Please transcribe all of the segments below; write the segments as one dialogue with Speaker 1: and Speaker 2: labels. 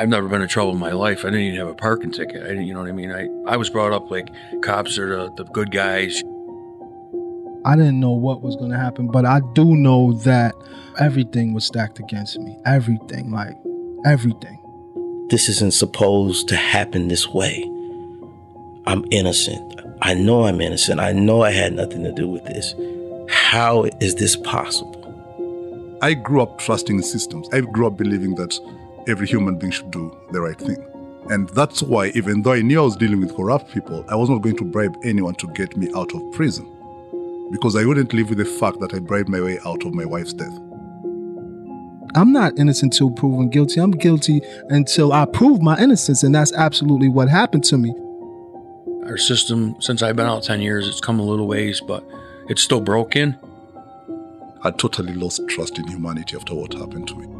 Speaker 1: I've never been in trouble in my life. I didn't even have a parking ticket. I didn't, you know what I mean? I, I was brought up like cops are the, the good guys.
Speaker 2: I didn't know what was going to happen, but I do know that everything was stacked against me. Everything, like everything.
Speaker 3: This isn't supposed to happen this way. I'm innocent. I know I'm innocent. I know I had nothing to do with this. How is this possible?
Speaker 4: I grew up trusting systems. I grew up believing that every human being should do the right thing. And that's why, even though I knew I was dealing with corrupt people, I was not going to bribe anyone to get me out of prison. Because I wouldn't live with the fact that I bribed my way out of my wife's death.
Speaker 2: I'm not innocent until proven guilty. I'm guilty until I prove my innocence. And that's absolutely what happened to me.
Speaker 1: Our system, since I've been out 10 years, it's come a little ways, but it's still broken.
Speaker 4: I totally lost trust in humanity after what happened to me.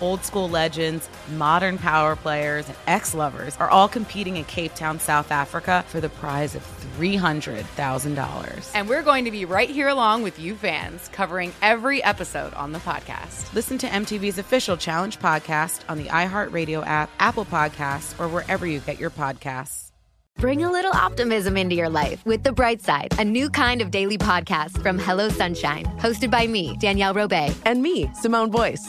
Speaker 5: Old school legends, modern power players, and ex lovers are all competing in Cape Town, South Africa for the prize of $300,000.
Speaker 6: And we're going to be right here along with you fans, covering every episode on the podcast.
Speaker 5: Listen to MTV's official Challenge podcast on the iHeartRadio app, Apple Podcasts, or wherever you get your podcasts.
Speaker 7: Bring a little optimism into your life with The Bright Side, a new kind of daily podcast from Hello Sunshine, hosted by me, Danielle Robay,
Speaker 8: and me, Simone Boyce.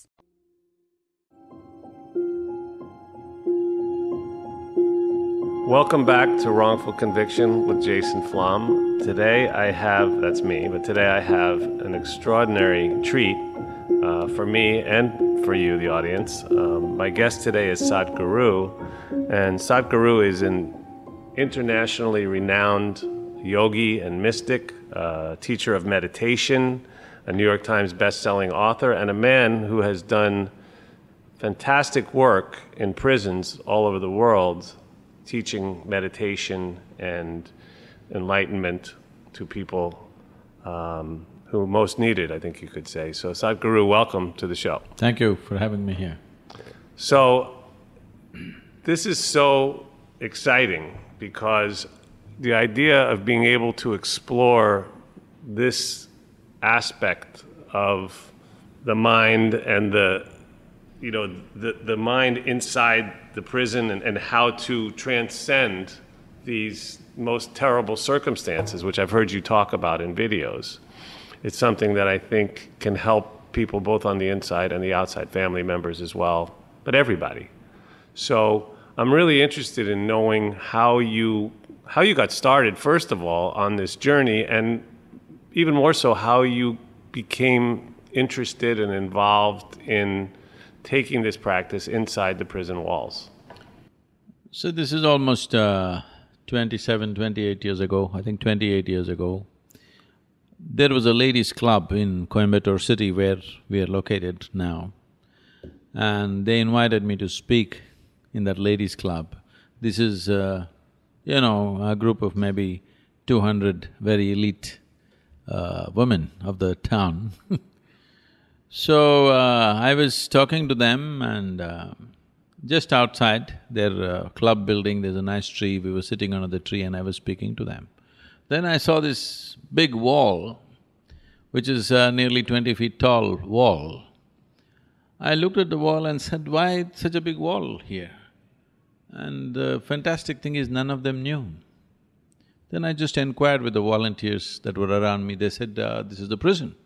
Speaker 9: Welcome back to Wrongful Conviction with Jason Flom. Today I have, that's me, but today I have an extraordinary treat uh, for me and for you, the audience. Um, my guest today is Sadhguru, and Sadhguru is an internationally renowned yogi and mystic, uh, teacher of meditation, a New York Times best-selling author, and a man who has done fantastic work in prisons all over the world teaching meditation and enlightenment to people um, who most need it, I think you could say. So, Sadhguru, welcome to the show.
Speaker 10: Thank you for having me here.
Speaker 9: So, this is so exciting because the idea of being able to explore this aspect of the mind and the you know the, the mind inside the prison and, and how to transcend these most terrible circumstances, which I've heard you talk about in videos. it's something that I think can help people both on the inside and the outside, family members as well, but everybody. So I'm really interested in knowing how you how you got started first of all on this journey and even more so how you became interested and involved in taking this practice inside the prison walls.
Speaker 10: So this is almost uh, 27, 28 years ago, I think 28 years ago. There was a ladies' club in Coimbatore city where we are located now. And they invited me to speak in that ladies' club. This is, uh, you know, a group of maybe two hundred very elite uh, women of the town So, uh, I was talking to them and uh, just outside their uh, club building, there's a nice tree, we were sitting under the tree and I was speaking to them. Then I saw this big wall, which is nearly twenty feet tall wall. I looked at the wall and said, why such a big wall here? And the fantastic thing is none of them knew. Then I just inquired with the volunteers that were around me, they said, uh, this is the prison.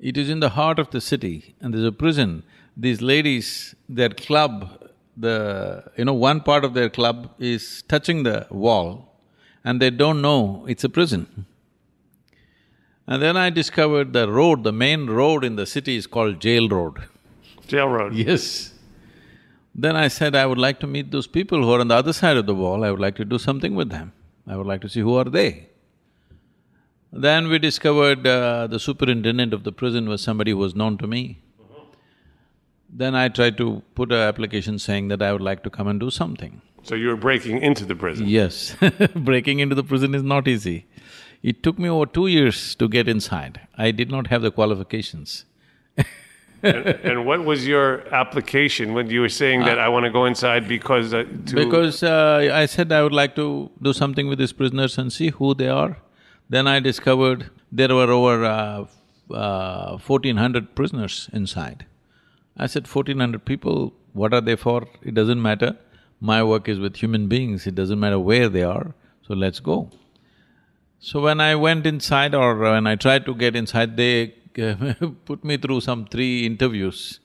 Speaker 10: It is in the heart of the city and there's a prison. These ladies, their club, the… you know, one part of their club is touching the wall and they don't know it's a prison. And then I discovered the road, the main road in the city is called Jail Road.
Speaker 9: Jail Road?
Speaker 10: Yes. Then I said, I would like to meet those people who are on the other side of the wall, I would like to do something with them. I would like to see who are they. Then we discovered uh, the superintendent of the prison was somebody who was known to me. Then I tried to put an application saying that I would like to come and do something.
Speaker 9: So you were breaking into the prison?
Speaker 10: Yes breaking into the prison is not easy. It took me over two years to get inside. I did not have the qualifications.
Speaker 9: and, and, what was your application when you were saying that uh, I want to go inside because uh,
Speaker 10: Because uh, I said I would like to do something with these prisoners and see who they are. Then I discovered there were over uh, uh, fourteen hundred prisoners inside. I said, fourteen hundred people, what are they for? It doesn't matter. My work is with human beings, it doesn't matter where they are, so let's go. So when I went inside or when I tried to get inside, they put me through some three interviews,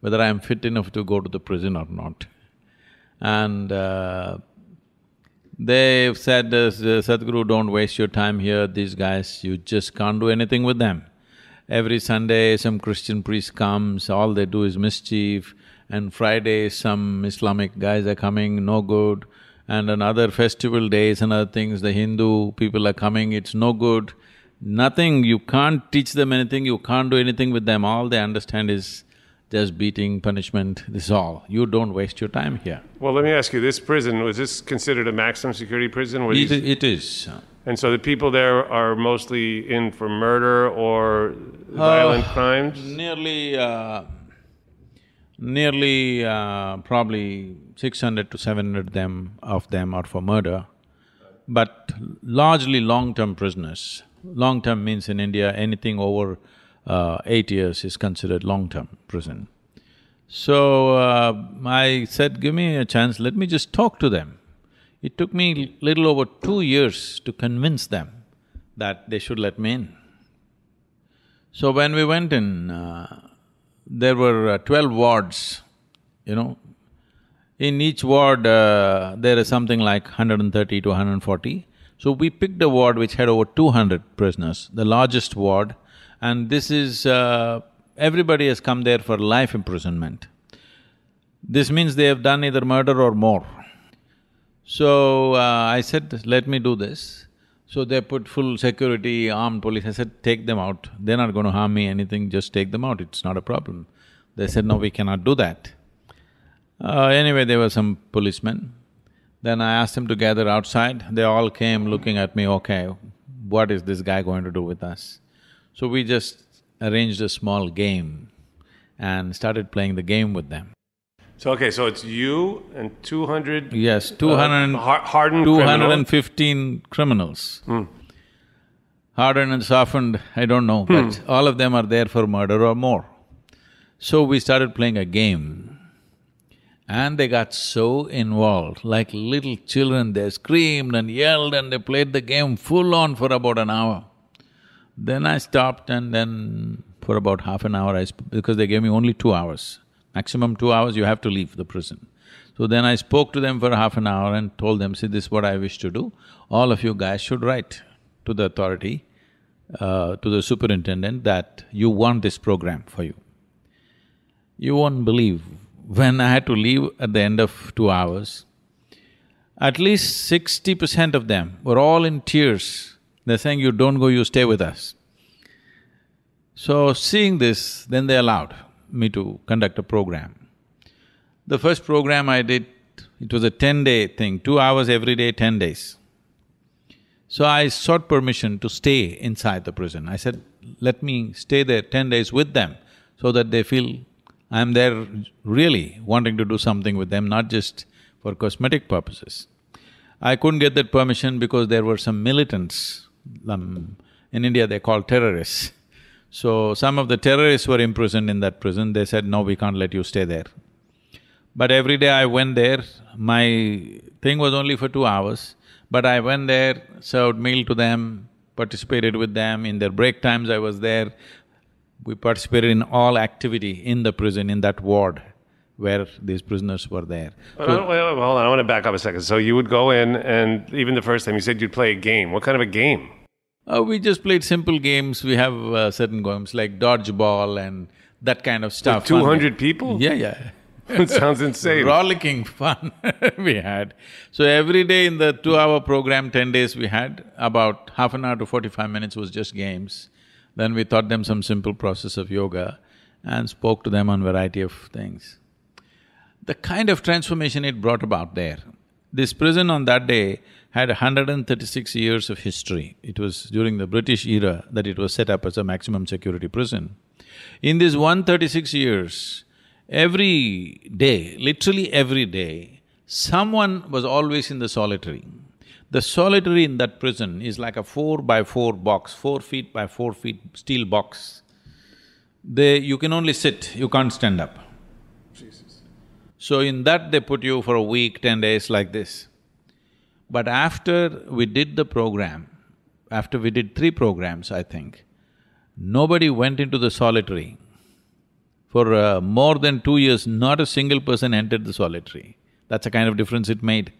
Speaker 10: whether I am fit enough to go to the prison or not. And uh, They've said, uh, Sadhguru, don't waste your time here, these guys, you just can't do anything with them. Every Sunday, some Christian priest comes, all they do is mischief, and Friday, some Islamic guys are coming, no good, and on other festival days and other things, the Hindu people are coming, it's no good. Nothing, you can't teach them anything, you can't do anything with them, all they understand is just beating, punishment, this is all. You don't waste your time here.
Speaker 9: Well, let me ask you, this prison, was this considered a maximum security prison?
Speaker 10: It, it is.
Speaker 9: And so the people there are mostly in for murder or violent uh, crimes?
Speaker 10: Nearly, uh, nearly uh, probably 600 to 700 them, of them are for murder, but largely long-term prisoners. Long-term means in India, anything over uh, eight years is considered long-term prison. So, uh, I said, give me a chance, let me just talk to them. It took me little over two years to convince them that they should let me in. So when we went in, uh, there were uh, twelve wards, you know. In each ward, uh, there is something like 130 to 140. So we picked a ward which had over 200 prisoners, the largest ward, and this is… Uh, everybody has come there for life imprisonment. This means they have done either murder or more. So, uh, I said, let me do this. So they put full security, armed police, I said, take them out. They're not going to harm me anything, just take them out, it's not a problem. They said, no, we cannot do that. Uh, anyway, there were some policemen. Then I asked them to gather outside, they all came looking at me, okay, what is this guy going to do with us? So we just arranged a small game and started playing the game with them.
Speaker 9: So okay, so it's you and two hundred.
Speaker 10: Yes, two hundred.
Speaker 9: Uh, hardened.
Speaker 10: Two hundred and fifteen criminals.
Speaker 9: Hmm.
Speaker 10: Hardened and softened, I don't know, hmm. but all of them are there for murder or more. So we started playing a game, and they got so involved, like little children. They screamed and yelled, and they played the game full on for about an hour. Then I stopped and then for about half an hour I because they gave me only two hours. Maximum two hours you have to leave the prison. So then I spoke to them for half an hour and told them, see, this is what I wish to do. All of you guys should write to the authority, uh, to the superintendent that you want this program for you. You won't believe, when I had to leave at the end of two hours, at least sixty percent of them were all in tears. They're saying, you don't go, you stay with us. So seeing this, then they allowed me to conduct a program. The first program I did, it was a ten-day thing, two hours every day, ten days. So I sought permission to stay inside the prison. I said, let me stay there ten days with them so that they feel I'm there really wanting to do something with them, not just for cosmetic purposes. I couldn't get that permission because there were some militants, um, in India they call terrorists. So some of the terrorists were imprisoned in that prison, they said, no, we can't let you stay there. But every day I went there, my thing was only for two hours, but I went there, served meal to them, participated with them, in their break times I was there. We participated in all activity in the prison, in that ward where these prisoners were there.
Speaker 9: Wait, wait, wait, hold on, I want to back up a second. So you would go in, and even the first time you said you'd play a game. What kind of a game?
Speaker 10: Uh, we just played simple games. We have uh, certain games like dodgeball and that kind of stuff.
Speaker 9: Two hundred people?
Speaker 10: Yeah, yeah.
Speaker 9: It sounds insane.
Speaker 10: Rollicking fun we had. So every day in the two-hour program, ten days we had, about half an hour to forty-five minutes was just games. Then we taught them some simple process of yoga and spoke to them on variety of things. The kind of transformation it brought about there. This prison on that day had 136 years of history. It was during the British era that it was set up as a maximum security prison. In these 136 years, every day, literally every day, someone was always in the solitary. The solitary in that prison is like a four by four box, four feet by four feet steel box. They… you can only sit, you can't stand up. So in that they put you for a week, ten days like this. But after we did the program, after we did three programs, I think, nobody went into the solitary. For uh, more than two years, not a single person entered the solitary. That's the kind of difference it made.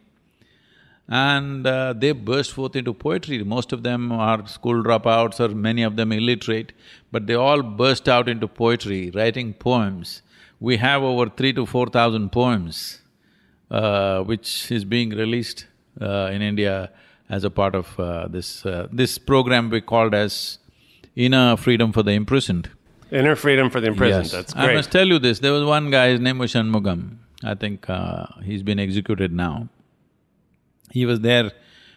Speaker 10: And uh, they burst forth into poetry. Most of them are school dropouts or many of them illiterate, but they all burst out into poetry, writing poems. We have over three to four thousand poems, uh, which is being released in India as a part of uh, this… Uh, this program we called as Inner Freedom for the Imprisoned.
Speaker 9: Inner freedom for the imprisoned.
Speaker 10: Yes.
Speaker 9: That's
Speaker 10: I must tell you this, there was one guy, his name was Shanmugam. I think uh, he's been executed now. He was there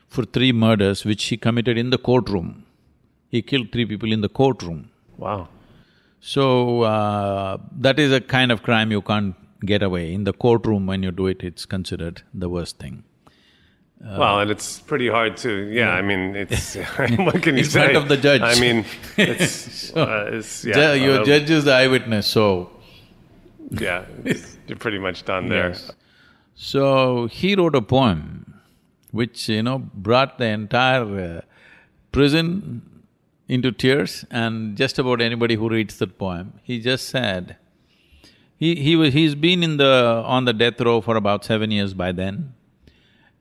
Speaker 10: for three murders which he committed in the courtroom. He killed three people in the courtroom.
Speaker 9: Wow.
Speaker 10: So, uh, that is a kind of crime you can't get away. In the courtroom, when you do it, it's considered the worst thing. Uh,
Speaker 9: well, and it's pretty hard to, yeah, I mean, it's, what can you
Speaker 10: In
Speaker 9: say?
Speaker 10: front of the judge.
Speaker 9: I mean, it's,
Speaker 10: So,
Speaker 9: uh, it's, yeah.
Speaker 10: your
Speaker 9: uh,
Speaker 10: judge is the eyewitness, so
Speaker 9: Yeah, you're pretty much done there.
Speaker 10: Yes. So he wrote a poem which, you know, brought the entire uh, prison into tears and just about anybody who reads that poem, he just said, he… he was… he's been in the… on the death row for about seven years by then.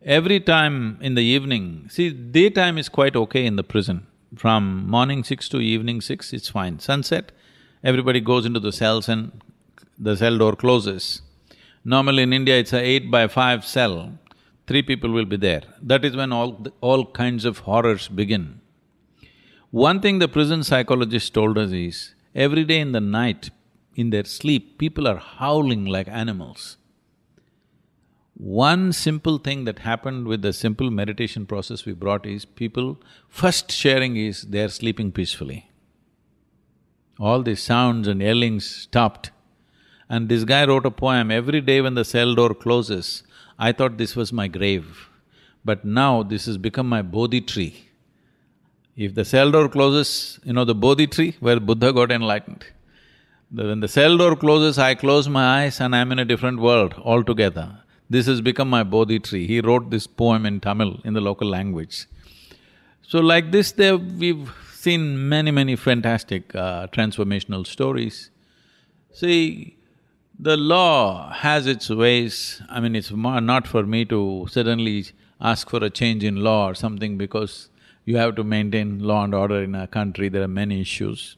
Speaker 10: Every time in the evening, see, daytime is quite okay in the prison. From morning six to evening six, it's fine. Sunset, everybody goes into the cells and the cell door closes. Normally in India, it's a eight by five cell, three people will be there. That is when all… all kinds of horrors begin. One thing the prison psychologists told us is, every day in the night, in their sleep, people are howling like animals. One simple thing that happened with the simple meditation process we brought is people first sharing is they're sleeping peacefully. All these sounds and yellings stopped. And this guy wrote a poem, every day when the cell door closes, I thought this was my grave. But now this has become my Bodhi tree. If the cell door closes, you know the Bodhi tree where Buddha got enlightened. When the cell door closes, I close my eyes and I'm in a different world altogether. This has become my Bodhi tree. He wrote this poem in Tamil, in the local language. So like this, there we've seen many, many fantastic uh, transformational stories. See, the law has its ways. I mean, it's not for me to suddenly ask for a change in law or something because you have to maintain law and order in a country, there are many issues.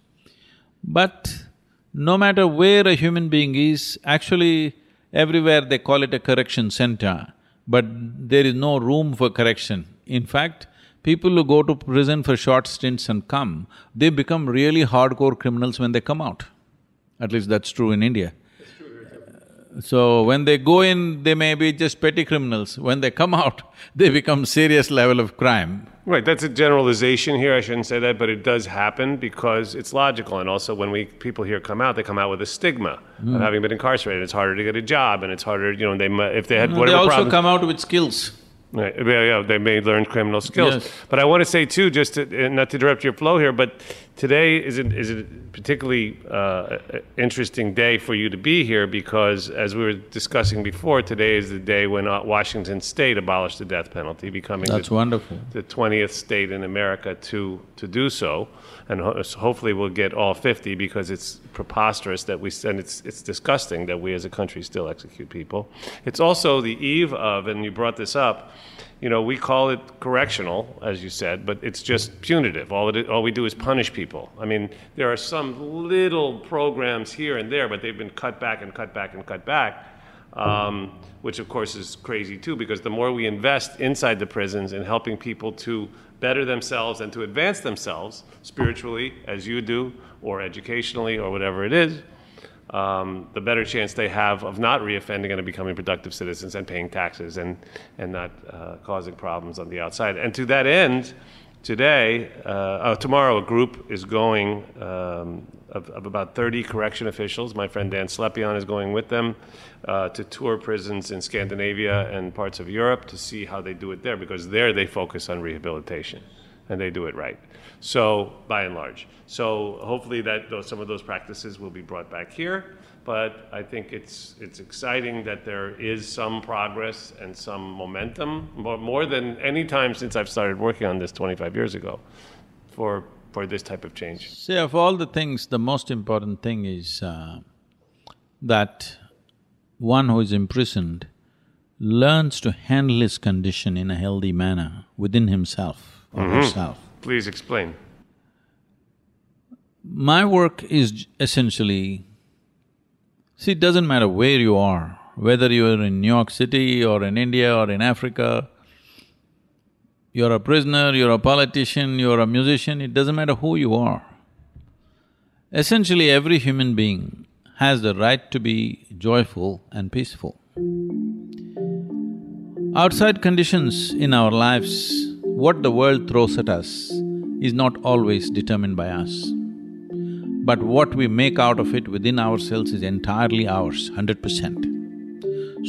Speaker 10: But no matter where a human being is, actually everywhere they call it a correction center, but there is no room for correction. In fact, people who go to prison for short stints and come, they become really hardcore criminals when they come out. At least that's true in India. So when they go in, they may be just petty criminals. When they come out, they become serious level of crime.
Speaker 9: Right, that's a generalization here. I shouldn't say that, but it does happen because it's logical. And also, when we people here come out, they come out with a stigma
Speaker 10: Mm.
Speaker 9: of having been incarcerated. It's harder to get a job, and it's harder, you know. They if they had
Speaker 10: No,
Speaker 9: whatever
Speaker 10: they also
Speaker 9: problems-
Speaker 10: come out with skills.
Speaker 9: Right. Yeah, yeah, they may learn criminal skills.
Speaker 10: Yes.
Speaker 9: But I want to say too, just to, uh, not to interrupt your flow here, but today is a, is a particularly uh, interesting day for you to be here because, as we were discussing before, today is the day when uh, Washington State abolished the death penalty, becoming
Speaker 10: That's
Speaker 9: the,
Speaker 10: wonderful.
Speaker 9: the 20th state in America to to do so, and ho- hopefully we'll get all 50 because it's preposterous that we and it's it's disgusting that we as a country still execute people. It's also the eve of, and you brought this up. You know, we call it correctional, as you said, but it's just punitive. All it all we do is punish people. I mean, there are some little programs here and there, but they've been cut back and cut back and cut back um, which of course is crazy too, because the more we invest inside the prisons in helping people to better themselves and to advance themselves spiritually, as you do, or educationally, or whatever it is, um, the better chance they have of not reoffending and becoming productive citizens and paying taxes and, and not uh, causing problems on the outside. And to that end, today, uh, uh, tomorrow, a group is going um, of, of about 30 correction officials. My friend Dan Slepian is going with them uh, to tour prisons in Scandinavia and parts of Europe to see how they do it there, because there they focus on rehabilitation and they do it right. So, by and large, so hopefully that those, some of those practices will be brought back here. But I think it's it's exciting that there is some progress and some momentum, more, more than any time since I've started working on this 25 years ago, for for this type of change.
Speaker 10: See, of all the things, the most important thing is uh, that one who is imprisoned learns to handle his condition in a healthy manner within himself
Speaker 9: Mhm.
Speaker 10: herself.
Speaker 9: Please explain.
Speaker 10: My work is essentially, see, it doesn't matter where you are, whether you're in New York City or in India or in Africa, you're a prisoner, you're a politician, you're a musician, it doesn't matter who you are. Essentially, every human being has the right to be joyful and peaceful. Outside conditions in our lives, what the world throws at us is not always determined by us. But what we make out of it within ourselves is entirely ours, hundred percent.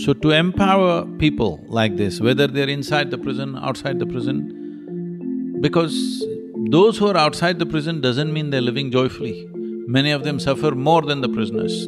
Speaker 10: So to empower people like this, whether they're inside the prison, outside the prison, because those who are outside the prison doesn't mean they're living joyfully. Many of them suffer more than the prisoners.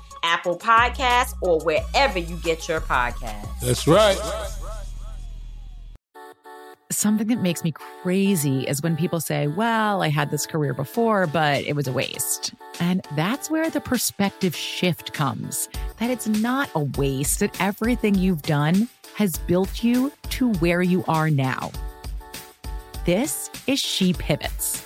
Speaker 11: Apple Podcasts, or wherever you get your podcasts.
Speaker 12: That's right.
Speaker 13: Something that makes me crazy is when people say, Well, I had this career before, but it was a waste. And that's where the perspective shift comes that it's not a waste, that everything you've done has built you to where you are now. This is She Pivots,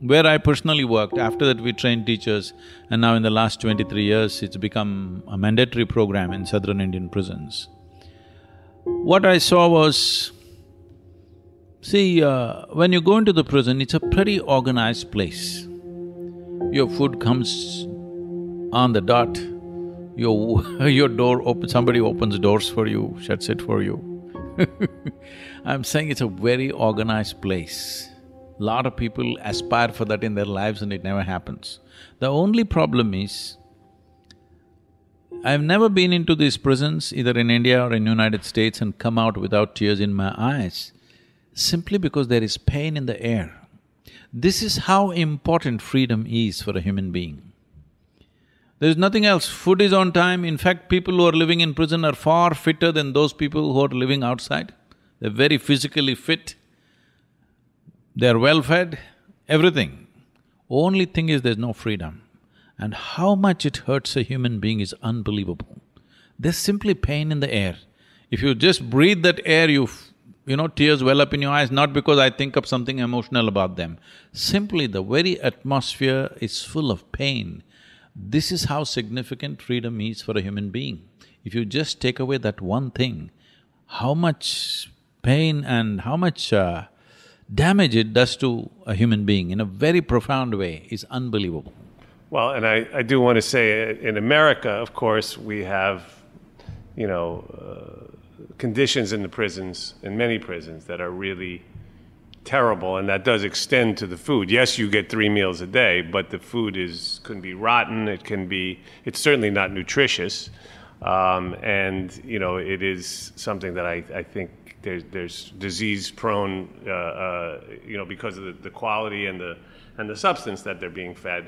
Speaker 10: where I personally worked, after that we trained teachers and now in the last twenty-three years it's become a mandatory program in southern Indian prisons. What I saw was, see, uh, when you go into the prison, it's a pretty organized place. Your food comes on the dot, your… your door open… somebody opens doors for you, shuts it for you I'm saying it's a very organized place. Lot of people aspire for that in their lives and it never happens. The only problem is, I've never been into these prisons, either in India or in United States and come out without tears in my eyes, simply because there is pain in the air. This is how important freedom is for a human being. There's nothing else. Food is on time. In fact, people who are living in prison are far fitter than those people who are living outside. They're very physically fit. They're well fed, everything. Only thing is there's no freedom. And how much it hurts a human being is unbelievable. There's simply pain in the air. If you just breathe that air, you you know, tears well up in your eyes, not because I think of something emotional about them. Simply the very atmosphere is full of pain. This is how significant freedom is for a human being. If you just take away that one thing, how much pain and how much uh, damage it does to a human being in a very profound way is unbelievable.
Speaker 9: Well, and I, I do want to say in America, of course, we have, you know, uh, conditions in the prisons, in many prisons, that are really terrible, and that does extend to the food. Yes, you get three meals a day, but the food is can be rotten. It can be. It's certainly not nutritious, um, and you know it is something that I, I think there's there's disease prone. Uh, uh, you know because of the, the, quality and the and the substance that they're being fed.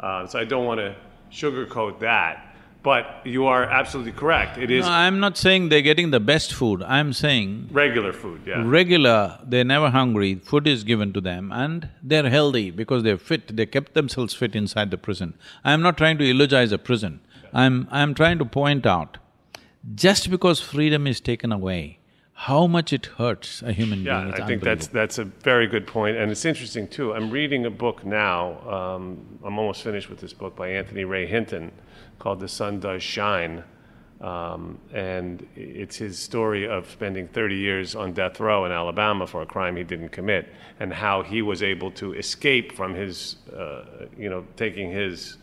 Speaker 9: Uh, so I don't want to sugarcoat that. But you are absolutely correct. It is
Speaker 10: No, I'm not saying they're getting the best food, I'm saying
Speaker 9: regular food, yeah.
Speaker 10: regular, they're never hungry, food is given to them and they're healthy because they're fit, they kept themselves fit inside the prison. I'm not trying to eulogize a prison, I'm… I'm trying to point out, just because freedom is taken away, how much it hurts a human
Speaker 9: Yeah,
Speaker 10: being, it's
Speaker 9: I think that's that's a very good point, and it's interesting too. I'm reading a book now. Um, I'm almost finished with this book by Anthony Ray Hinton called "The Sun Does Shine," um, and it's his story of spending 30 years on death row in Alabama for a crime he didn't commit, and how he was able to escape from his, uh, you know, taking his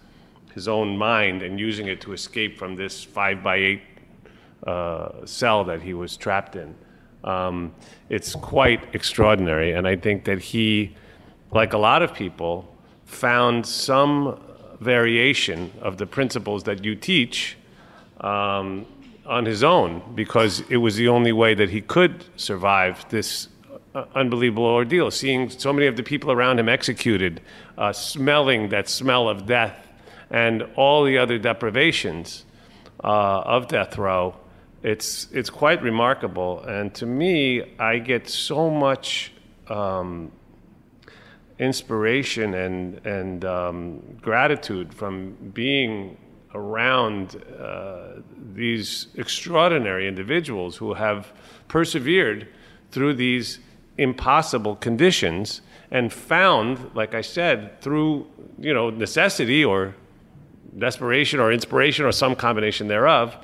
Speaker 9: his own mind and using it to escape from this five by eight uh, cell that he was trapped in. Um, it's quite extraordinary, and I think that he, like a lot of people, found some variation of the principles that you teach um, on his own because it was the only way that he could survive this uh, unbelievable ordeal. Seeing so many of the people around him executed, uh, smelling that smell of death, and all the other deprivations uh, of death row. It's it's quite remarkable, and to me, I get so much um, inspiration and and um, gratitude from being around uh, these extraordinary individuals who have persevered through these impossible conditions and found, like I said, through you know necessity or desperation or inspiration or some combination thereof.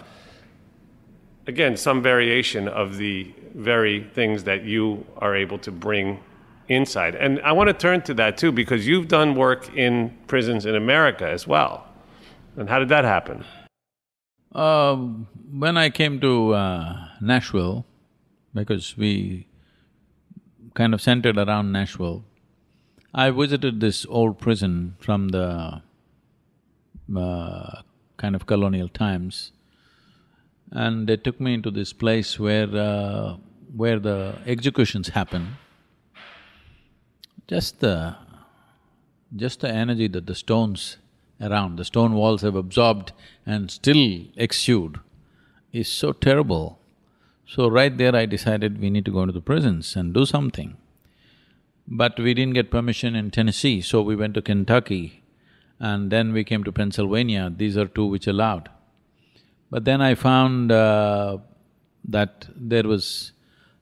Speaker 9: Again, some variation of the very things that you are able to bring inside. And I want to turn to that too because you've done work in prisons in America as well. And how did that happen?
Speaker 10: Um, when I came to uh, Nashville, because we kind of centered around Nashville, I visited this old prison from the uh, kind of colonial times, and they took me into this place where uh, where the executions happen. Just the just the energy that the stones around, the stone walls have absorbed and still exude is so terrible. So right there I decided we need to go into the prisons and do something. But we didn't get permission in Tennessee, so we went to Kentucky and then we came to Pennsylvania, these are two which allowed. But then I found uh, that there was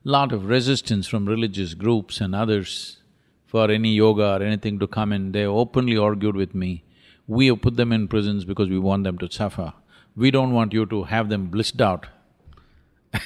Speaker 10: lot of resistance from religious groups and others for any yoga or anything to come in. They openly argued with me, we have put them in prisons because we want them to suffer. We don't want you to have them blissed out.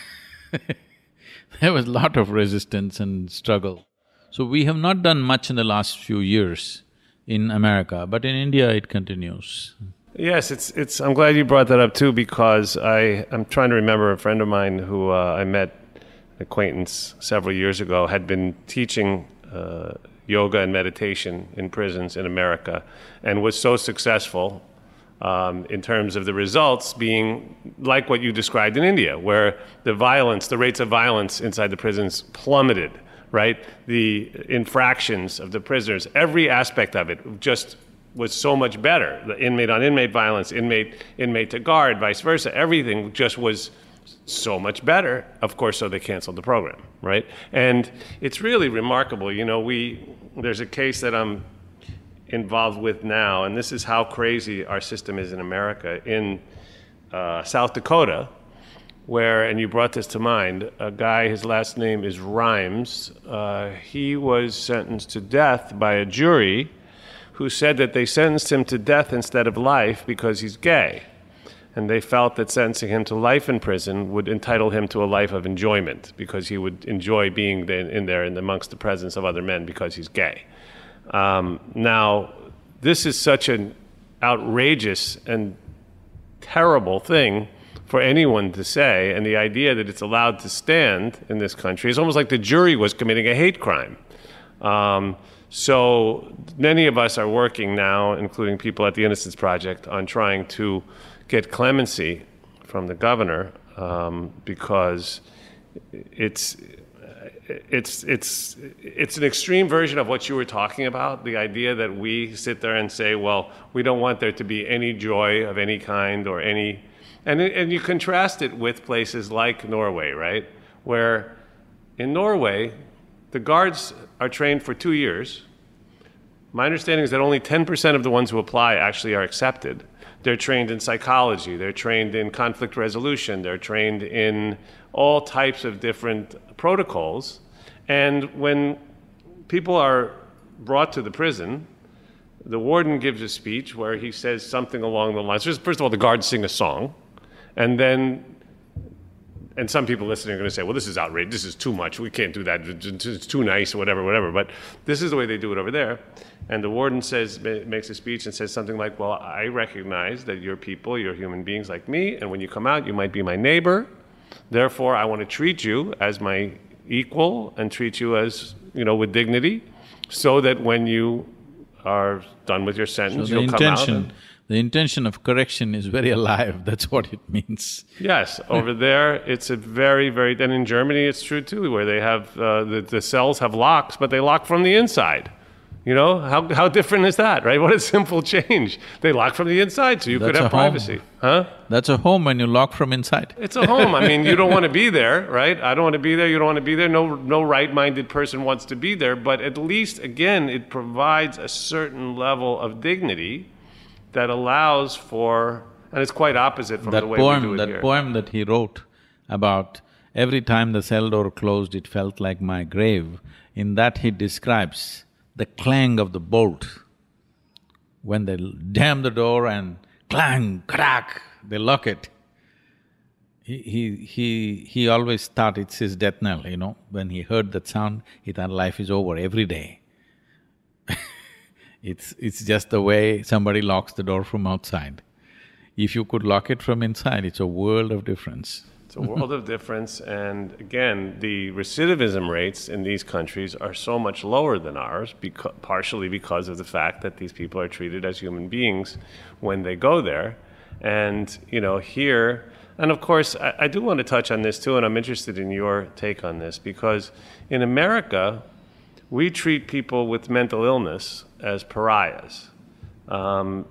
Speaker 10: there was lot of resistance and struggle. So we have not done much in the last few years in America, but in India it continues.
Speaker 9: Yes, it's it's. I'm glad you brought that up too because I I'm trying to remember a friend of mine who uh, I met, an acquaintance several years ago, had been teaching uh, yoga and meditation in prisons in America, and was so successful um, in terms of the results being like what you described in India, where the violence, the rates of violence inside the prisons plummeted. Right, the infractions of the prisoners, every aspect of it, just was so much better. The inmate on inmate violence, inmate inmate to guard, vice versa. Everything just was so much better. Of course, so they canceled the program, right? And it's really remarkable. You know, we there's a case that I'm involved with now, and this is how crazy our system is in America. In uh, South Dakota, where, and you brought this to mind, a guy, his last name is Rhines, uh, he was sentenced to death by a jury who said that they sentenced him to death instead of life because he's gay. And they felt that sentencing him to life in prison would entitle him to a life of enjoyment because he would enjoy being in there in amongst the presence of other men because he's gay. Um, now, this is such an outrageous and terrible thing for anyone to say, and the idea that it's allowed to stand in this country is almost like the jury was committing a hate crime. Um, so many of us are working now, including people at the Innocence Project, on trying to get clemency from the governor um, because it's it's it's it's an extreme version of what you were talking about. The idea that we sit there and say, well, we don't want there to be any joy of any kind or any, and and you contrast it with places like Norway, right, where in Norway, the guards are trained for two years. My understanding is that only 10% of the ones who apply actually are accepted. They're trained in psychology, they're trained in conflict resolution, they're trained in all types of different protocols. And when people are brought to the prison, the warden gives a speech where he says something along the lines. First of all, the guards sing a song, and then, and some people listening are going to say, "Well, this is outrageous. This is too much. We can't do that. It's too nice, or whatever, whatever." But this is the way they do it over there. And the warden says, makes a speech and says something like, "Well, I recognize that you're people, you're human beings like me, and when you come out, you might be my neighbor." Therefore, I want to treat you as my equal and treat you as, you know, with dignity, so that when you are done with your sentence,
Speaker 10: so
Speaker 9: you'll come out. And,
Speaker 10: the intention of correction is very alive. That's what it means.
Speaker 9: yes, over there, it's a very, very. And in Germany, it's true too, where they have uh, the, the cells have locks, but they lock from the inside. You know, how, how different is that, right? What a simple change. They lock from the inside so you
Speaker 10: That's
Speaker 9: could have privacy. Huh?
Speaker 10: That's a home when you lock from inside.
Speaker 9: It's a home. I mean, you don't want to be there, right? I don't want to be there. You don't want to be there. No, no right-minded person wants to be there. But at least, again, it provides a certain level of dignity that allows for, and it's quite opposite from
Speaker 10: that
Speaker 9: the way
Speaker 10: poem,
Speaker 9: we do it
Speaker 10: that
Speaker 9: here.
Speaker 10: poem that he wrote about every time the cell door closed, it felt like my grave. In that, he describes the clang of the bolt when they damn the door and clang, crack, they lock it. He, he, he, he always thought it's his death knell, you know. When he heard that sound, he thought life is over every day. It's, it's just the way somebody locks the door from outside. If you could lock it from inside, it's a world of difference.
Speaker 9: It's a world of difference, and again, the recidivism rates in these countries are so much lower than ours, because, partially because of the fact that these people are treated as human beings when they go there. And, you know, here, and of course, I, I do want to touch on this too, and I'm interested in your take on this, because in America, we treat people with mental illness as pariahs. Um,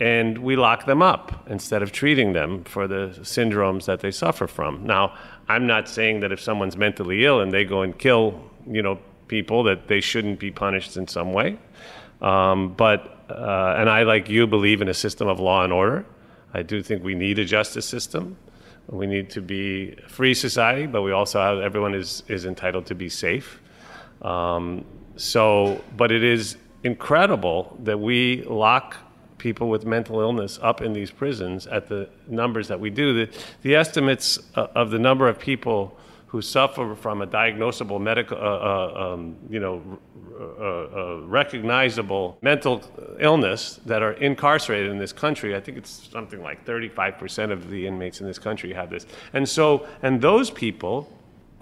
Speaker 9: and we lock them up instead of treating them for the syndromes that they suffer from. Now, I'm not saying that if someone's mentally ill and they go and kill, you know, people that they shouldn't be punished in some way. Um, but uh, and I, like you, believe in a system of law and order. I do think we need a justice system. We need to be a free society, but we also have everyone is is entitled to be safe. Um, so, but it is incredible that we lock people with mental illness up in these prisons at the numbers that we do. The, the estimates uh, of the number of people who suffer from a diagnosable medical, uh, uh, um, you know, uh, recognizable mental illness that are incarcerated in this country, I think it's something like 35% of the inmates in this country have this. And so, and those people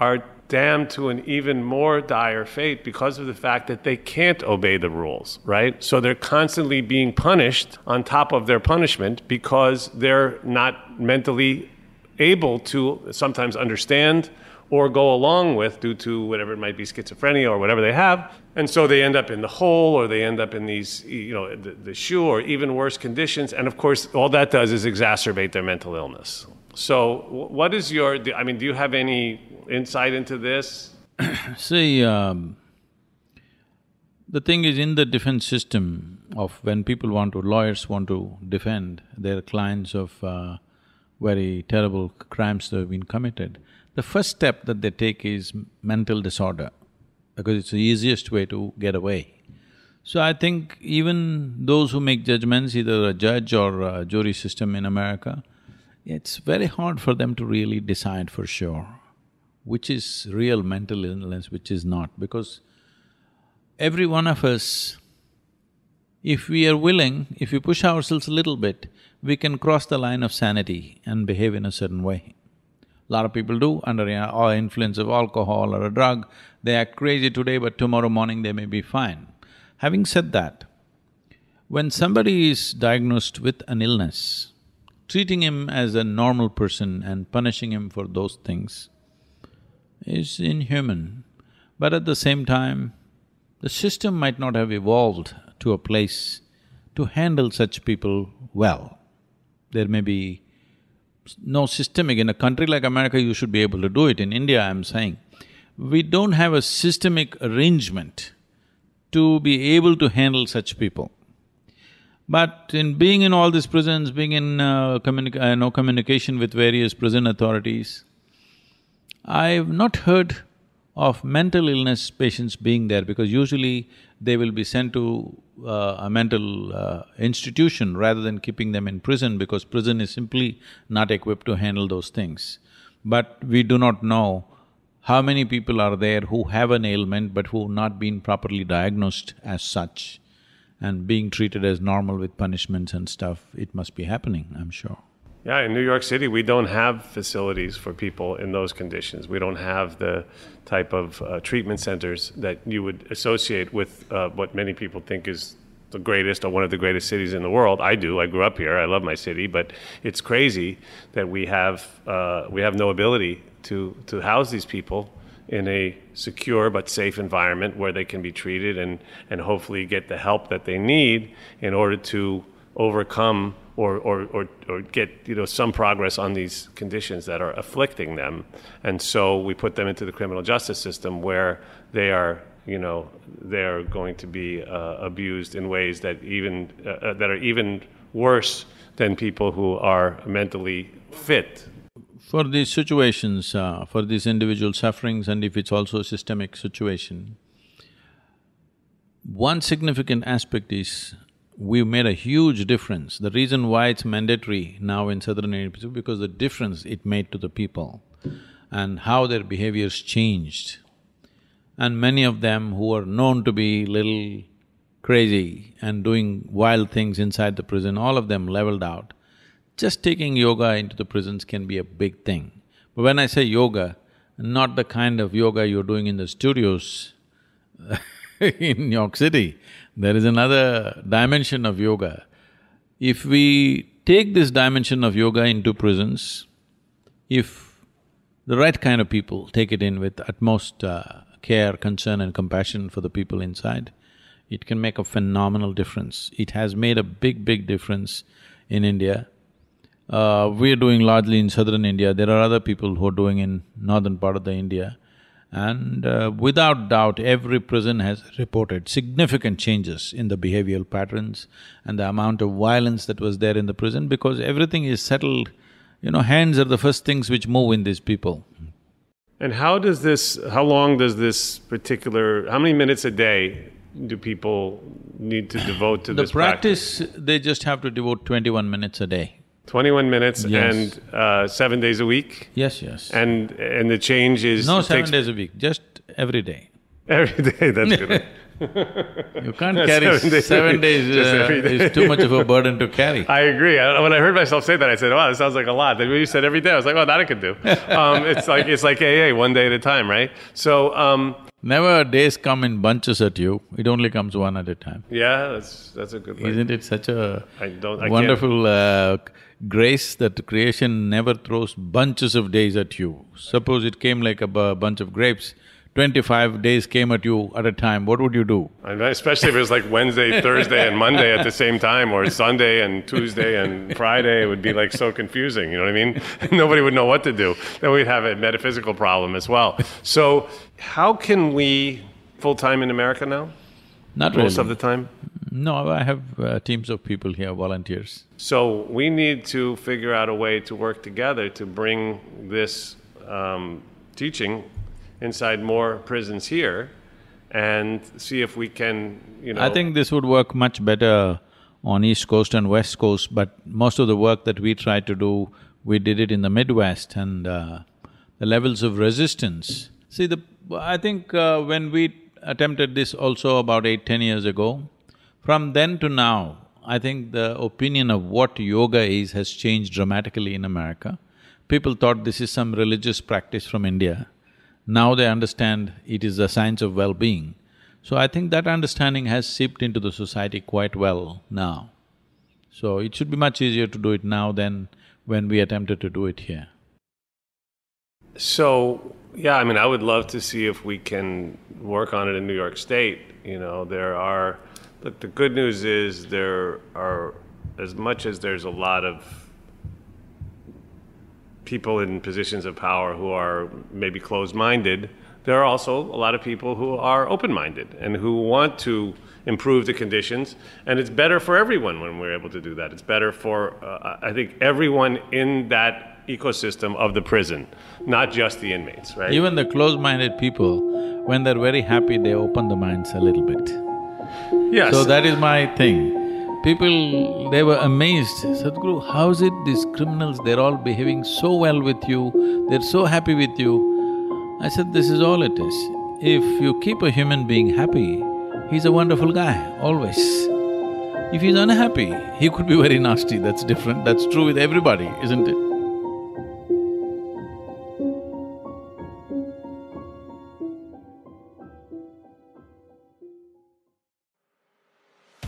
Speaker 9: are damned to an even more dire fate because of the fact that they can't obey the rules, right? So they're constantly being punished on top of their punishment because they're not mentally able to sometimes understand or go along with due to whatever it might be schizophrenia or whatever they have. And so they end up in the hole or they end up in these you know the, the shoe or even worse conditions. And of course all that does is exacerbate their mental illness so what is your i mean do you have any insight into this?
Speaker 10: See, um, the thing is, in the defense system of when people want to, lawyers want to defend their clients of uh, very terrible crimes that have been committed, the first step that they take is mental disorder, because it's the easiest way to get away. So I think even those who make judgments, either a judge or a jury system in America, it's very hard for them to really decide for sure which is real mental illness, which is not, because every one of us, if we are willing, if we push ourselves a little bit, we can cross the line of sanity and behave in a certain way. A lot of people do under influence of alcohol or a drug, they act crazy today but tomorrow morning they may be fine. Having said that, when somebody is diagnosed with an illness, treating him as a normal person and punishing him for those things is inhuman. But at the same time, the system might not have evolved to a place to handle such people well. There may be no systemic… In a country like America, you should be able to do it. In India, I'm saying, we don't have a systemic arrangement to be able to handle such people. But in being in all these prisons, being in uh, uh, no communication with various prison authorities, I've not heard of mental illness patients being there because usually they will be sent to uh, a mental uh, institution rather than keeping them in prison because prison is simply not equipped to handle those things. But we do not know how many people are there who have an ailment but who've not been properly diagnosed as such and being treated as normal with punishments and stuff, it must be happening, I'm sure.
Speaker 9: Yeah, in New York City, we don't have facilities for people in those conditions. We don't have the type of uh, treatment centers that you would associate with uh, what many people think is the greatest or one of the greatest cities in the world. I do. I grew up here. I love my city, but it's crazy that we have uh, we have no ability to to house these people in a secure but safe environment where they can be treated and, and hopefully get the help that they need in order to overcome or, or, or, or get you know some progress on these conditions that are afflicting them. And so we put them into the criminal justice system where they are you know they're going to be uh, abused in ways that even uh, uh that are even worse than people who are mentally fit
Speaker 10: for these situations, uh, for these individual sufferings and if it's also a systemic situation, one significant aspect is we've made a huge difference. The reason why it's mandatory now in southern India is because the difference it made to the people and how their behaviors changed. And many of them who are known to be little crazy and doing wild things inside the prison, all of them leveled out just taking yoga into the prisons can be a big thing. But when I say yoga, not the kind of yoga you're doing in the studios in New York City. There is another dimension of yoga. If we take this dimension of yoga into prisons, if the right kind of people take it in with utmost uh, care, concern and compassion for the people inside, it can make a phenomenal difference. It has made a big, big difference in India uh, we're doing largely in southern India, there are other people who are doing in northern part of the India. And uh, without doubt, every prison has reported significant changes in the behavioral patterns and the amount of violence that was there in the prison because everything is settled, you know, hands are the first things which move in these people.
Speaker 9: And how does this, how long does this particular, how many minutes a day do people need to devote to
Speaker 10: the
Speaker 9: this
Speaker 10: practice, practice? they just have to devote twenty-one minutes a day.
Speaker 9: 21 minutes
Speaker 10: yes.
Speaker 9: and uh, seven days a week.
Speaker 10: Yes, yes.
Speaker 9: And and the change is
Speaker 10: no seven takes... days a week, just every day.
Speaker 9: Every day. That's good.
Speaker 10: you can't carry seven days, seven days uh, is too much of a burden to carry.
Speaker 9: I agree. I, when I heard myself say that, I said, "Wow, that sounds like a lot." Then you said every day, I was like, "Oh, that I could do." Um, it's like it's like AA, one day at a time, right? So. Um,
Speaker 10: Never days come in bunches at you, it only comes one at a time.
Speaker 9: Yeah, that's that's a good way.
Speaker 10: Isn't it such a I don't, I wonderful uh, grace that creation never throws bunches of days at you? Suppose it came like a bunch of grapes, twenty-five days came at you at a time, what would you do?
Speaker 9: Especially if it was like Wednesday, Thursday, and Monday at the same time, or Sunday and Tuesday and Friday, it would be like so confusing, you know what I mean? Nobody would know what to do. Then we'd have a metaphysical problem as well. So how can we, full-time in America now?
Speaker 10: Not
Speaker 9: Most
Speaker 10: really.
Speaker 9: of the time?
Speaker 10: No, I have uh, teams of people here, volunteers.
Speaker 9: So we need to figure out a way to work together to bring this um, teaching inside more prisons here and see if we can, you know.
Speaker 10: I think this would work much better on East Coast and West Coast, but most of the work that we tried to do, we did it in the Midwest and uh, the levels of resistance. See, the I think uh, when we attempted this also about eight, ten years ago, from then to now, I think the opinion of what yoga is has changed dramatically in America. People thought this is some religious practice from India. Now they understand it is a science of well-being. So I think that understanding has seeped into the society quite well now. So it should be much easier to do it now than when we attempted to do it here.
Speaker 9: So, yeah, I mean, I would love to see if we can work on it in New York State. You know, there are, look, the good news is there are, as much as there's a lot of people in positions of power who are maybe closed minded, there are also a lot of people who are open minded and who want to improve the conditions. And it's better for everyone when we're able to do that. It's better for, uh, I think, everyone in that ecosystem of the prison, not just the inmates, right?
Speaker 10: Even the closed-minded people, when they're very happy, they open the minds a little bit.
Speaker 9: Yes.
Speaker 10: So that is my thing. People, they were amazed, Sadhguru, how is it these criminals, they're all behaving so well with you, they're so happy with you. I said, this is all it is. If you keep a human being happy, he's a wonderful guy, always. If he's unhappy, he could be very nasty, that's different, that's true with everybody, isn't it?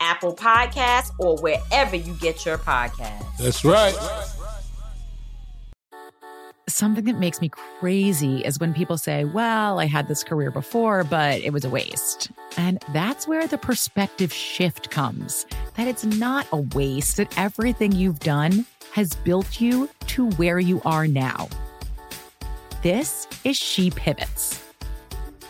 Speaker 11: Apple Podcasts, or wherever you get your podcasts.
Speaker 12: That's right.
Speaker 13: Something that makes me crazy is when people say, Well, I had this career before, but it was a waste. And that's where the perspective shift comes that it's not a waste, that everything you've done has built you to where you are now. This is She Pivots,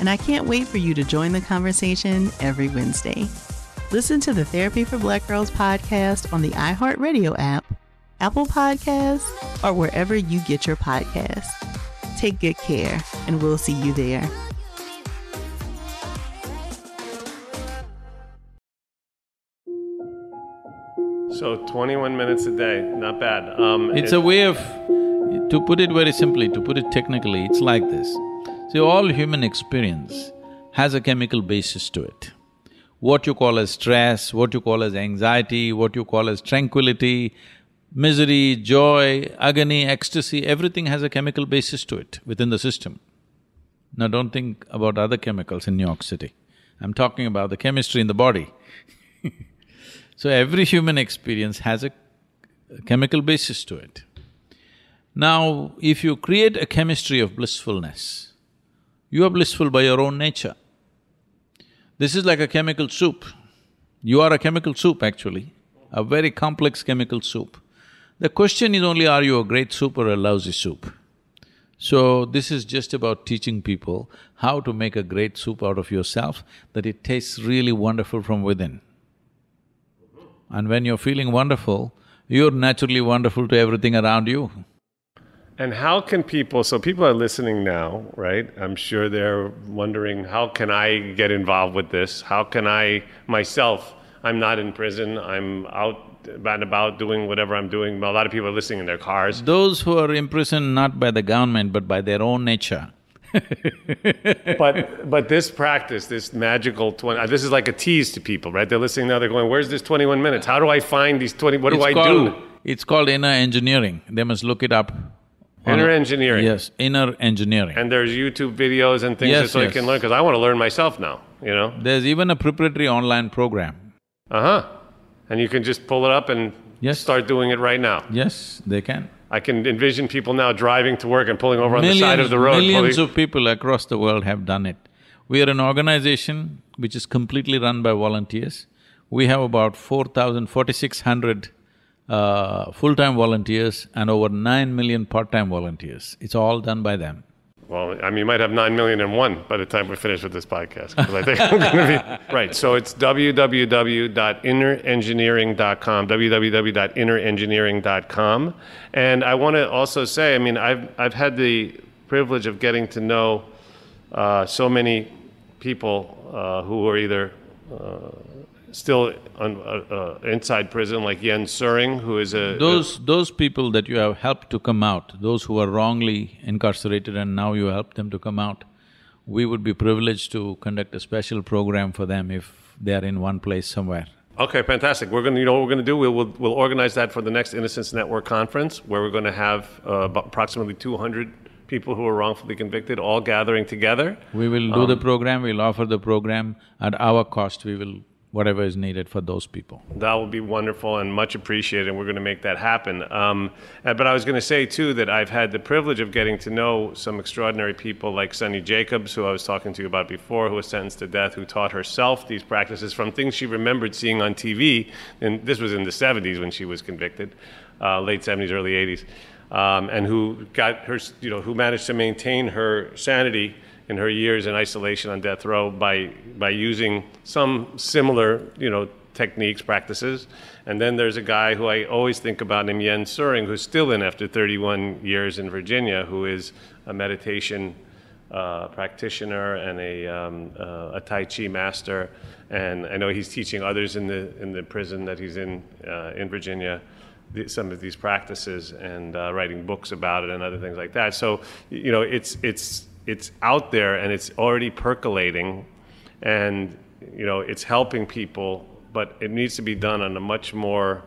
Speaker 14: and I can't wait for you to join the conversation every Wednesday. Listen to the Therapy for Black Girls podcast on the iHeartRadio app, Apple Podcasts, or wherever you get your podcasts. Take good care, and we'll see you there.
Speaker 9: So 21 minutes a day, not bad. Um,
Speaker 10: it's
Speaker 9: it-
Speaker 10: a way of, to put it very simply, to put it technically, it's like this. See, all human experience has a chemical basis to it. What you call as stress, what you call as anxiety, what you call as tranquility, misery, joy, agony, ecstasy, everything has a chemical basis to it within the system. Now don't think about other chemicals in New York City. I'm talking about the chemistry in the body. So every human experience has a chemical basis to it. Now, if you create a chemistry of blissfulness, you are blissful by your own nature. This is like a chemical soup. You are a chemical soup actually, a very complex chemical soup. The question is only are you a great soup or a lousy soup? So, this is just about teaching people how to make a great soup out of yourself, that it tastes really wonderful from within. And when you're feeling wonderful, you're naturally wonderful to everything around you.
Speaker 9: And how can people, so people are listening now, right? I'm sure they're wondering, how can I get involved with this? How can I myself, I'm not in prison, I'm out and about doing whatever I'm doing. A lot of people are listening in their cars.
Speaker 10: Those who are imprisoned not by the government but by their own nature.
Speaker 9: but but this practice, this magical twenty, this is like a tease to people, right? They're listening now. They're going, "Where's this twenty-one minutes? How do I find these twenty? What do
Speaker 10: It's
Speaker 9: I
Speaker 10: called-
Speaker 9: do?"
Speaker 10: It's called inner engineering. They must look it up.
Speaker 9: Inner engineering.
Speaker 10: Yes, inner engineering.
Speaker 9: And there's YouTube videos and things
Speaker 10: Yes,
Speaker 9: so
Speaker 10: yes.
Speaker 9: I can learn because I want to learn myself now. You know.
Speaker 10: There's even a preparatory online program.
Speaker 9: Uh huh. And you can just pull it up and start doing it right now.
Speaker 10: Yes, they can.
Speaker 9: I can envision people now driving to work and pulling over on the side of the road.
Speaker 10: Millions
Speaker 9: pulling-
Speaker 10: of people across the world have done it. We are an organization which is completely run by volunteers. We have about 4,000, 4,600 uh, full-time volunteers and over nine million part-time volunteers. It's all done by them.
Speaker 9: Well, I mean, you might have nine million and one by the time we finish with this podcast. Because I think I'm going to be right. So it's www.innerengineering.com, www.innerengineering.com, and I want to also say, I mean, I've I've had the privilege of getting to know uh, so many people uh, who are either uh, still on, uh, uh, inside prison, like Jens Soering, who is a
Speaker 10: Those… those people that you have helped to come out, those who are wrongly incarcerated and now you help them to come out, we would be privileged to conduct a special program for them if they are in one place somewhere.
Speaker 9: Okay, fantastic. We're going to, you know what we're going to do? We'll, we'll, we'll organize that for the next Innocence Network conference, where we're going to have uh, approximately 200 people who are wrongfully convicted all gathering together.
Speaker 10: We will do the
Speaker 9: Um,
Speaker 10: program, we'll offer the program, at our cost we will… whatever is needed for those people.
Speaker 9: That will be wonderful and much appreciated, and we're going to make that happen. Um, uh, but I was going to say, too, that I've had the privilege of getting to know some extraordinary people like Sunny Jacobs, who I was talking to you about before, who was sentenced to death, who taught herself these practices from things she remembered seeing on TV. And this was in the 70s when she was convicted, uh, late 70s, early 80s, um, and who got her, you know, who managed to maintain her sanity in her years in isolation on death row by by using some similar you know techniques practices and then there's a guy who I always think about named Jens Soering who's still in after 31 years in Virginia who is a meditation uh, practitioner and a, um, uh, a Tai Chi master and I know he's teaching others in the in the prison that he's in uh, in Virginia some of these practices and uh, writing books about it and other things like that. So you know, it's it's it's out there and it's already percolating, and you know, it's helping people, but it needs to be done on a much more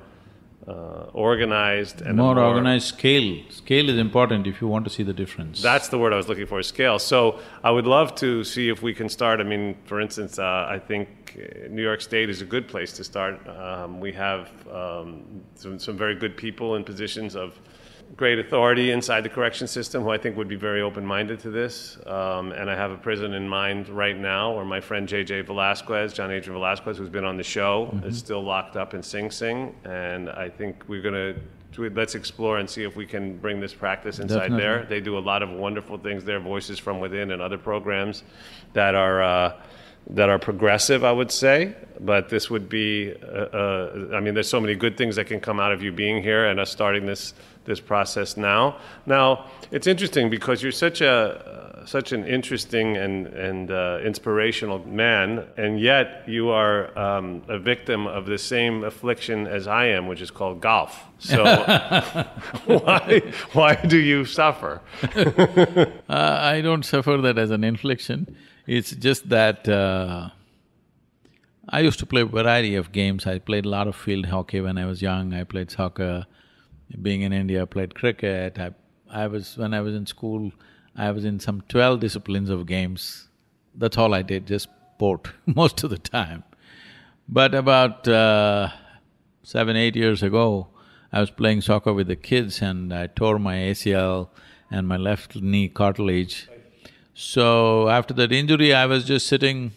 Speaker 9: uh, organized and a
Speaker 10: More organized scale. Scale is important if you want to see the difference.
Speaker 9: that's the word I was looking for, scale. So I would love to see if we can start. I mean, for instance, uh, I think uh, New York State is a good place to start. Um, we have um, some, some very good people in positions of great authority inside the correction system who I think would be very open minded to this. Um, and I have a prison in mind right now where my friend JJ Velazquez, John Adrian Velazquez, who's been on the show,
Speaker 10: Mhm.
Speaker 9: is still locked up in Sing Sing. And I think we're going to. Let's explore and see if we can bring this practice inside
Speaker 10: Definitely.
Speaker 9: there. They do a lot of wonderful things there, Voices from Within and other programs that are, uh, that are progressive, I would say. But this would be, uh, uh, I mean, there's so many good things that can come out of you being here and us starting this this process now. Now, it's interesting because you're such a such an interesting and and uh, inspirational man, and yet you are um, a victim of the same affliction as I am, which is called golf. So, why why do you suffer?
Speaker 10: uh, I don't suffer that as an infliction. It's just that uh, I used to play a variety of games. I played a lot of field hockey when I was young. I played soccer. Being in India, I played cricket. I, I was when I was in school. I was in some twelve disciplines of games. That's all I did, just sport most of the time. But about uh, seven, eight years ago, I was playing soccer with the kids and I tore my ACL and my left knee cartilage. So after that injury, I was just sitting,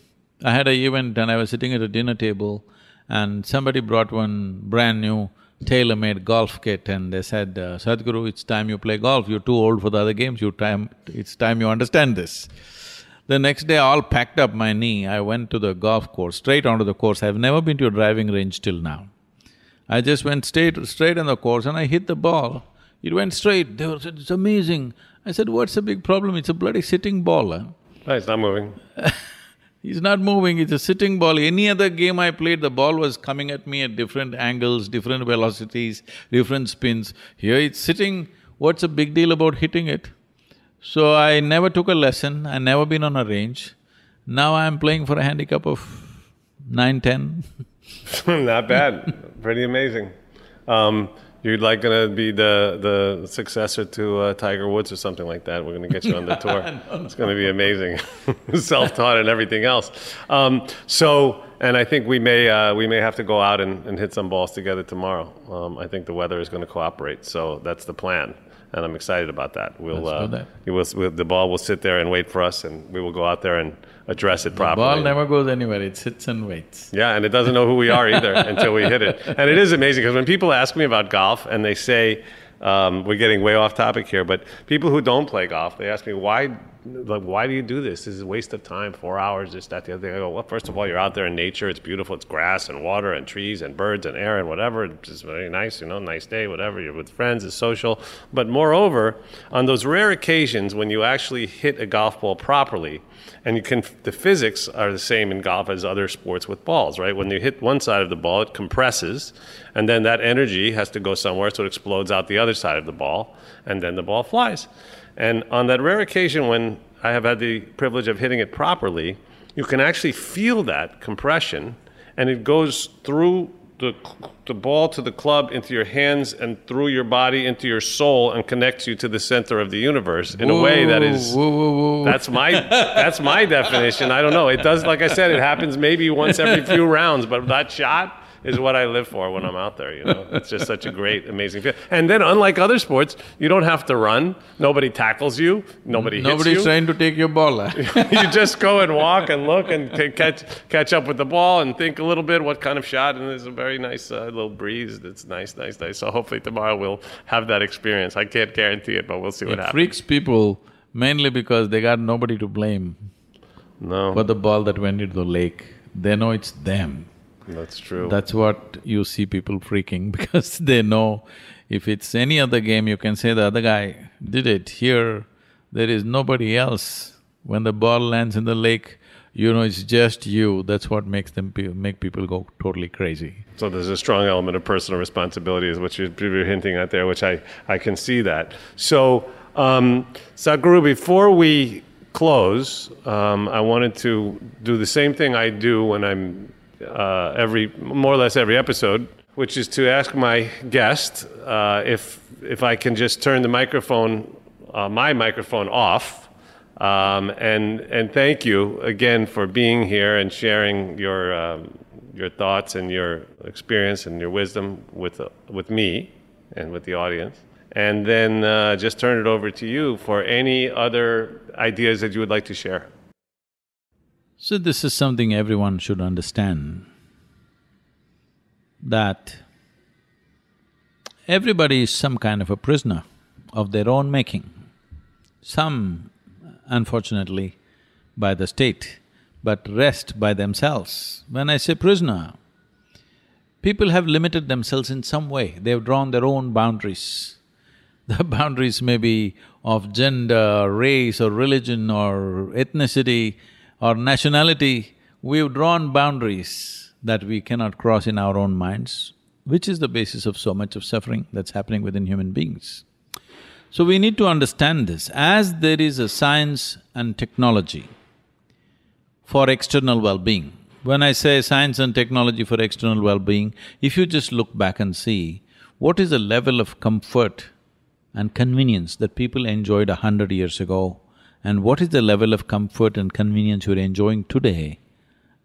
Speaker 10: I had an event and I was sitting at a dinner table and somebody brought one brand new tailor-made golf kit and they said, uh, Sadhguru, it's time you play golf, you're too old for the other games, you time… it's time you understand this. The next day, I all packed up my knee, I went to the golf course, straight onto the course. I've never been to a driving range till now. I just went straight, straight on the course and I hit the ball. It went straight. They said, it's amazing. I said, what's the big problem? It's a bloody sitting ball, huh?
Speaker 9: No, it's not moving.
Speaker 10: He's not moving, it's a sitting ball. Any other game I played, the ball was coming at me at different angles, different velocities, different spins. Here it's sitting, what's a big deal about hitting it? So I never took a lesson, I never been on a range. Now I'm playing for a handicap of nine, ten.
Speaker 9: not bad, pretty amazing. Um, you're like gonna be the the successor to uh, Tiger Woods or something like that. We're gonna get you on the tour. no, it's gonna be amazing, self-taught and everything else. Um, so, and I think we may uh, we may have to go out and, and hit some balls together tomorrow. Um, I think the weather is going to cooperate, so that's the plan, and I'm excited about that. We'll, uh, that. We'll, the ball will sit there and wait for us, and we will go out there and address it properly.
Speaker 10: The ball never goes anywhere, it sits and waits.
Speaker 9: Yeah, and it doesn't know who we are either until we hit it. And it is amazing because when people ask me about golf and they say, um, we're getting way off topic here, but people who don't play golf, they ask me, why like, why do you do this? This is a waste of time, four hours, this, that, the other thing. I go, well, first of all, you're out there in nature. It's beautiful. It's grass and water and trees and birds and air and whatever. It's just very nice, you know, nice day, whatever. You're with friends, it's social. But moreover, on those rare occasions when you actually hit a golf ball properly, and you can, the physics are the same in golf as other sports with balls, right? When you hit one side of the ball, it compresses, and then that energy has to go somewhere, so it explodes out the other side of the ball, and then the ball flies. And on that rare occasion when I have had the privilege of hitting it properly, you can actually feel that compression, and it goes through the, the ball to the club into your hands and through your body into your soul and connects you to the center of the universe in whoa, a way that is
Speaker 10: whoa, whoa,
Speaker 9: that's my that's my definition. I don't know. It does like I said, it happens maybe once every few rounds, but that shot is what I live for when I'm out there. You know, it's just such a great, amazing feel. And then, unlike other sports, you don't have to run. Nobody tackles you. Nobody
Speaker 10: Nobody's
Speaker 9: you.
Speaker 10: Nobody's trying to take your ball.
Speaker 9: you just go and walk and look and t- catch catch up with the ball and think a little bit what kind of shot. And there's a very nice uh, little breeze. That's nice, nice, nice. So hopefully tomorrow we'll have that experience. I can't guarantee it, but we'll see what
Speaker 10: it
Speaker 9: happens.
Speaker 10: freaks people mainly because they got nobody to blame.
Speaker 9: No.
Speaker 10: For the ball that went into the lake, they know it's them.
Speaker 9: That's true.
Speaker 10: That's what you see people freaking because they know if it's any other game, you can say the other guy did it. Here, there is nobody else. When the ball lands in the lake, you know it's just you. That's what makes them pe make people go totally crazy.
Speaker 9: So there's a strong element of personal responsibility, is what you're, you're hinting at there, which I I can see that. So, um, Sadhguru, before we close, um, I wanted to do the same thing I do when I'm uh, every more or less every episode, which is to ask my guest uh, if if I can just turn the microphone, uh, my microphone off, um, and and thank you again for being here and sharing your um, your thoughts and your experience and your wisdom with uh, with me and with the audience. And then uh, just turn it over to you for any other ideas that you would like to share.
Speaker 10: So this is something everyone should understand, that everybody is some kind of a prisoner of their own making. Some, unfortunately, by the state, but rest by themselves. When I say prisoner, people have limited themselves in some way, they've drawn their own boundaries. The boundaries may be of gender, race or religion or ethnicity or nationality, we've drawn boundaries that we cannot cross in our own minds, which is the basis of so much of suffering that's happening within human beings. So we need to understand this. As there is a science and technology for external well-being, when I say science and technology for external well-being, if you just look back and see what is the level of comfort and convenience that people enjoyed a hundred years ago and what is the level of comfort and convenience you're enjoying today,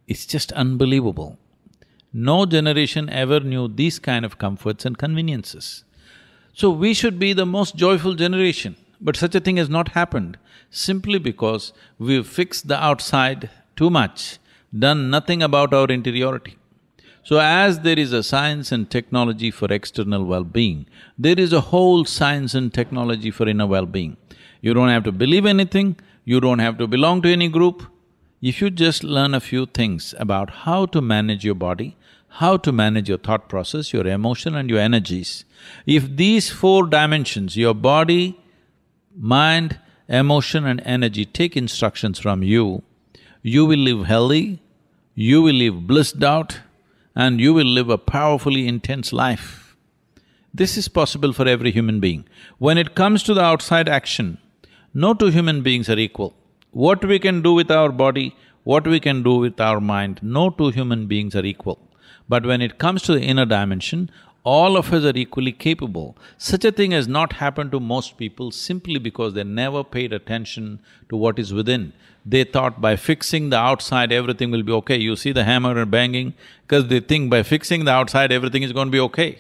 Speaker 10: it's just unbelievable. No generation ever knew these kind of comforts and conveniences. So we should be the most joyful generation, but such a thing has not happened simply because we've fixed the outside too much, done nothing about our interiority. So as there is a science and technology for external well-being, there is a whole science and technology for inner well-being. You don't have to believe anything, you don't have to belong to any group. If you just learn a few things about how to manage your body, how to manage your thought process, your emotion and your energies, if these four dimensions, your body, mind, emotion and energy take instructions from you, you will live healthy, you will live blissed out, and you will live a powerfully intense life. This is possible for every human being. When it comes to the outside action, no two human beings are equal. What we can do with our body, what we can do with our mind, no two human beings are equal. But when it comes to the inner dimension, all of us are equally capable. Such a thing has not happened to most people simply because they never paid attention to what is within. They thought by fixing the outside everything will be okay. You see the hammer and banging, because they think by fixing the outside everything is going to be okay.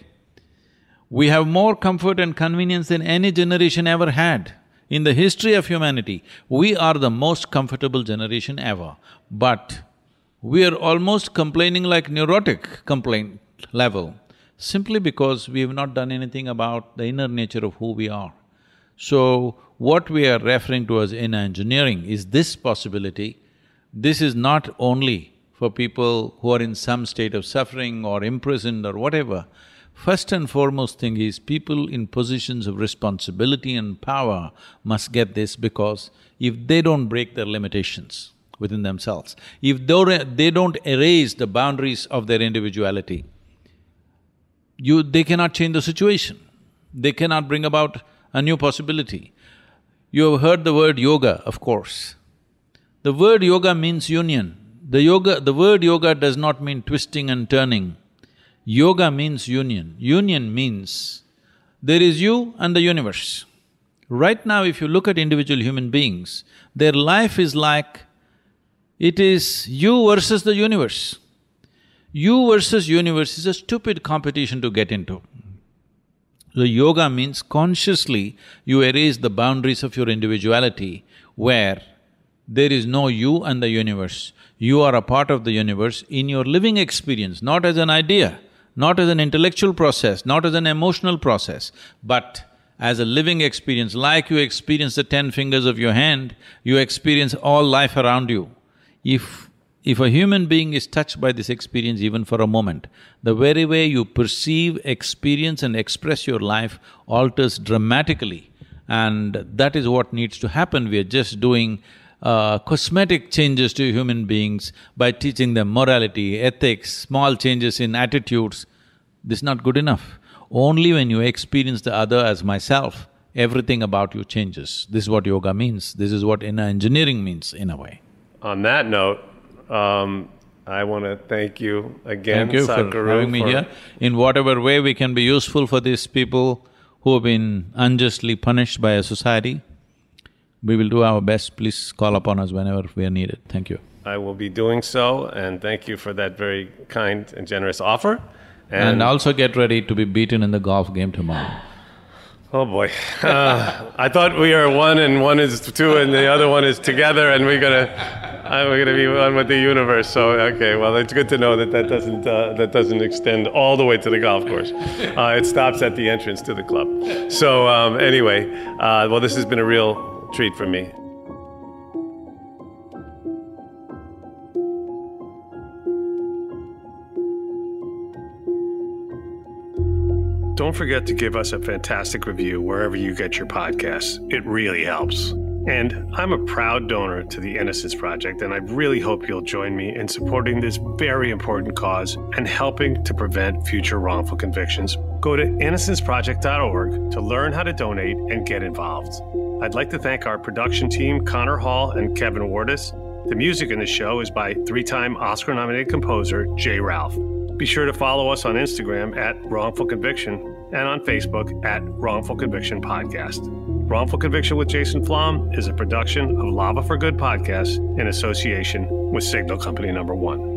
Speaker 10: We have more comfort and convenience than any generation ever had. In the history of humanity, we are the most comfortable generation ever. But we are almost complaining like neurotic complaint level, simply because we have not done anything about the inner nature of who we are. So, what we are referring to as inner engineering is this possibility. This is not only for people who are in some state of suffering or imprisoned or whatever. First and foremost thing is people in positions of responsibility and power must get this because if they don't break their limitations within themselves, if they don't erase the boundaries of their individuality, you… they cannot change the situation. They cannot bring about a new possibility. You have heard the word yoga, of course. The word yoga means union. The yoga… the word yoga does not mean twisting and turning. Yoga means union. Union means there is you and the universe. Right now, if you look at individual human beings, their life is like it is you versus the universe. You versus universe is a stupid competition to get into. The yoga means consciously you erase the boundaries of your individuality where there is no you and the universe. You are a part of the universe in your living experience, not as an idea, not as an intellectual process, not as an emotional process, but as a living experience. Like you experience the ten fingers of your hand, you experience all life around you. If if a human being is touched by this experience even for a moment, the very way you perceive, experience and express your life alters dramatically and that is what needs to happen. We are just doing uh, cosmetic changes to human beings by teaching them morality, ethics, small changes in attitudes. This is not good enough. Only when you experience the other as myself, everything about you changes. This is what yoga means. This is what inner engineering means in a way.
Speaker 9: On that note, um, I want to thank you again,
Speaker 10: Thank you
Speaker 9: Sadhguru,
Speaker 10: for having me
Speaker 9: for-
Speaker 10: here. In whatever way we can be useful for these people who have been unjustly punished by a society, we will do our best. Please call upon us whenever we are needed. Thank you.
Speaker 9: I will be doing so, and thank you for that very kind and generous offer.
Speaker 10: And also get ready to be beaten in the golf game tomorrow.
Speaker 9: Oh boy, uh, I thought we are one and one is two and the other one is together and we're gonna, uh, we're gonna be one with the universe. So okay, well it's good to know that that doesn't uh, that doesn't extend all the way to the golf course. Uh, it stops at the entrance to the club. So um, anyway, uh, well this has been a real treat for me. Don't forget to give us a fantastic review wherever you get your podcasts. It really helps. And I'm a proud donor to the Innocence Project, and I really hope you'll join me in supporting this very important cause and helping to prevent future wrongful convictions. Go to innocenceproject.org to learn how to donate and get involved. I'd like to thank our production team, Connor Hall and Kevin Wardis. The music in the show is by three time Oscar nominated composer J. Ralph. Be sure to follow us on Instagram at Wrongful Conviction and on Facebook at Wrongful Conviction Podcast. Wrongful Conviction with Jason Flom is a production of Lava for Good podcast in association with Signal Company Number One.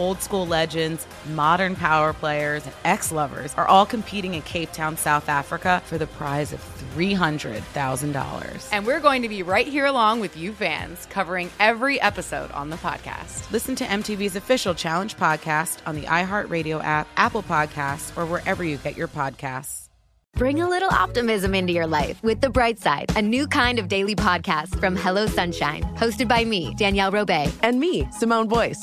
Speaker 5: Old school legends, modern power players, and ex lovers are all competing in Cape Town, South Africa for the prize of $300,000.
Speaker 6: And we're going to be right here along with you fans, covering every episode on the podcast.
Speaker 5: Listen to MTV's official Challenge podcast on the iHeartRadio app, Apple Podcasts, or wherever you get your podcasts.
Speaker 7: Bring a little optimism into your life with The Bright Side, a new kind of daily podcast from Hello Sunshine, hosted by me, Danielle Robay,
Speaker 8: and me, Simone Boyce.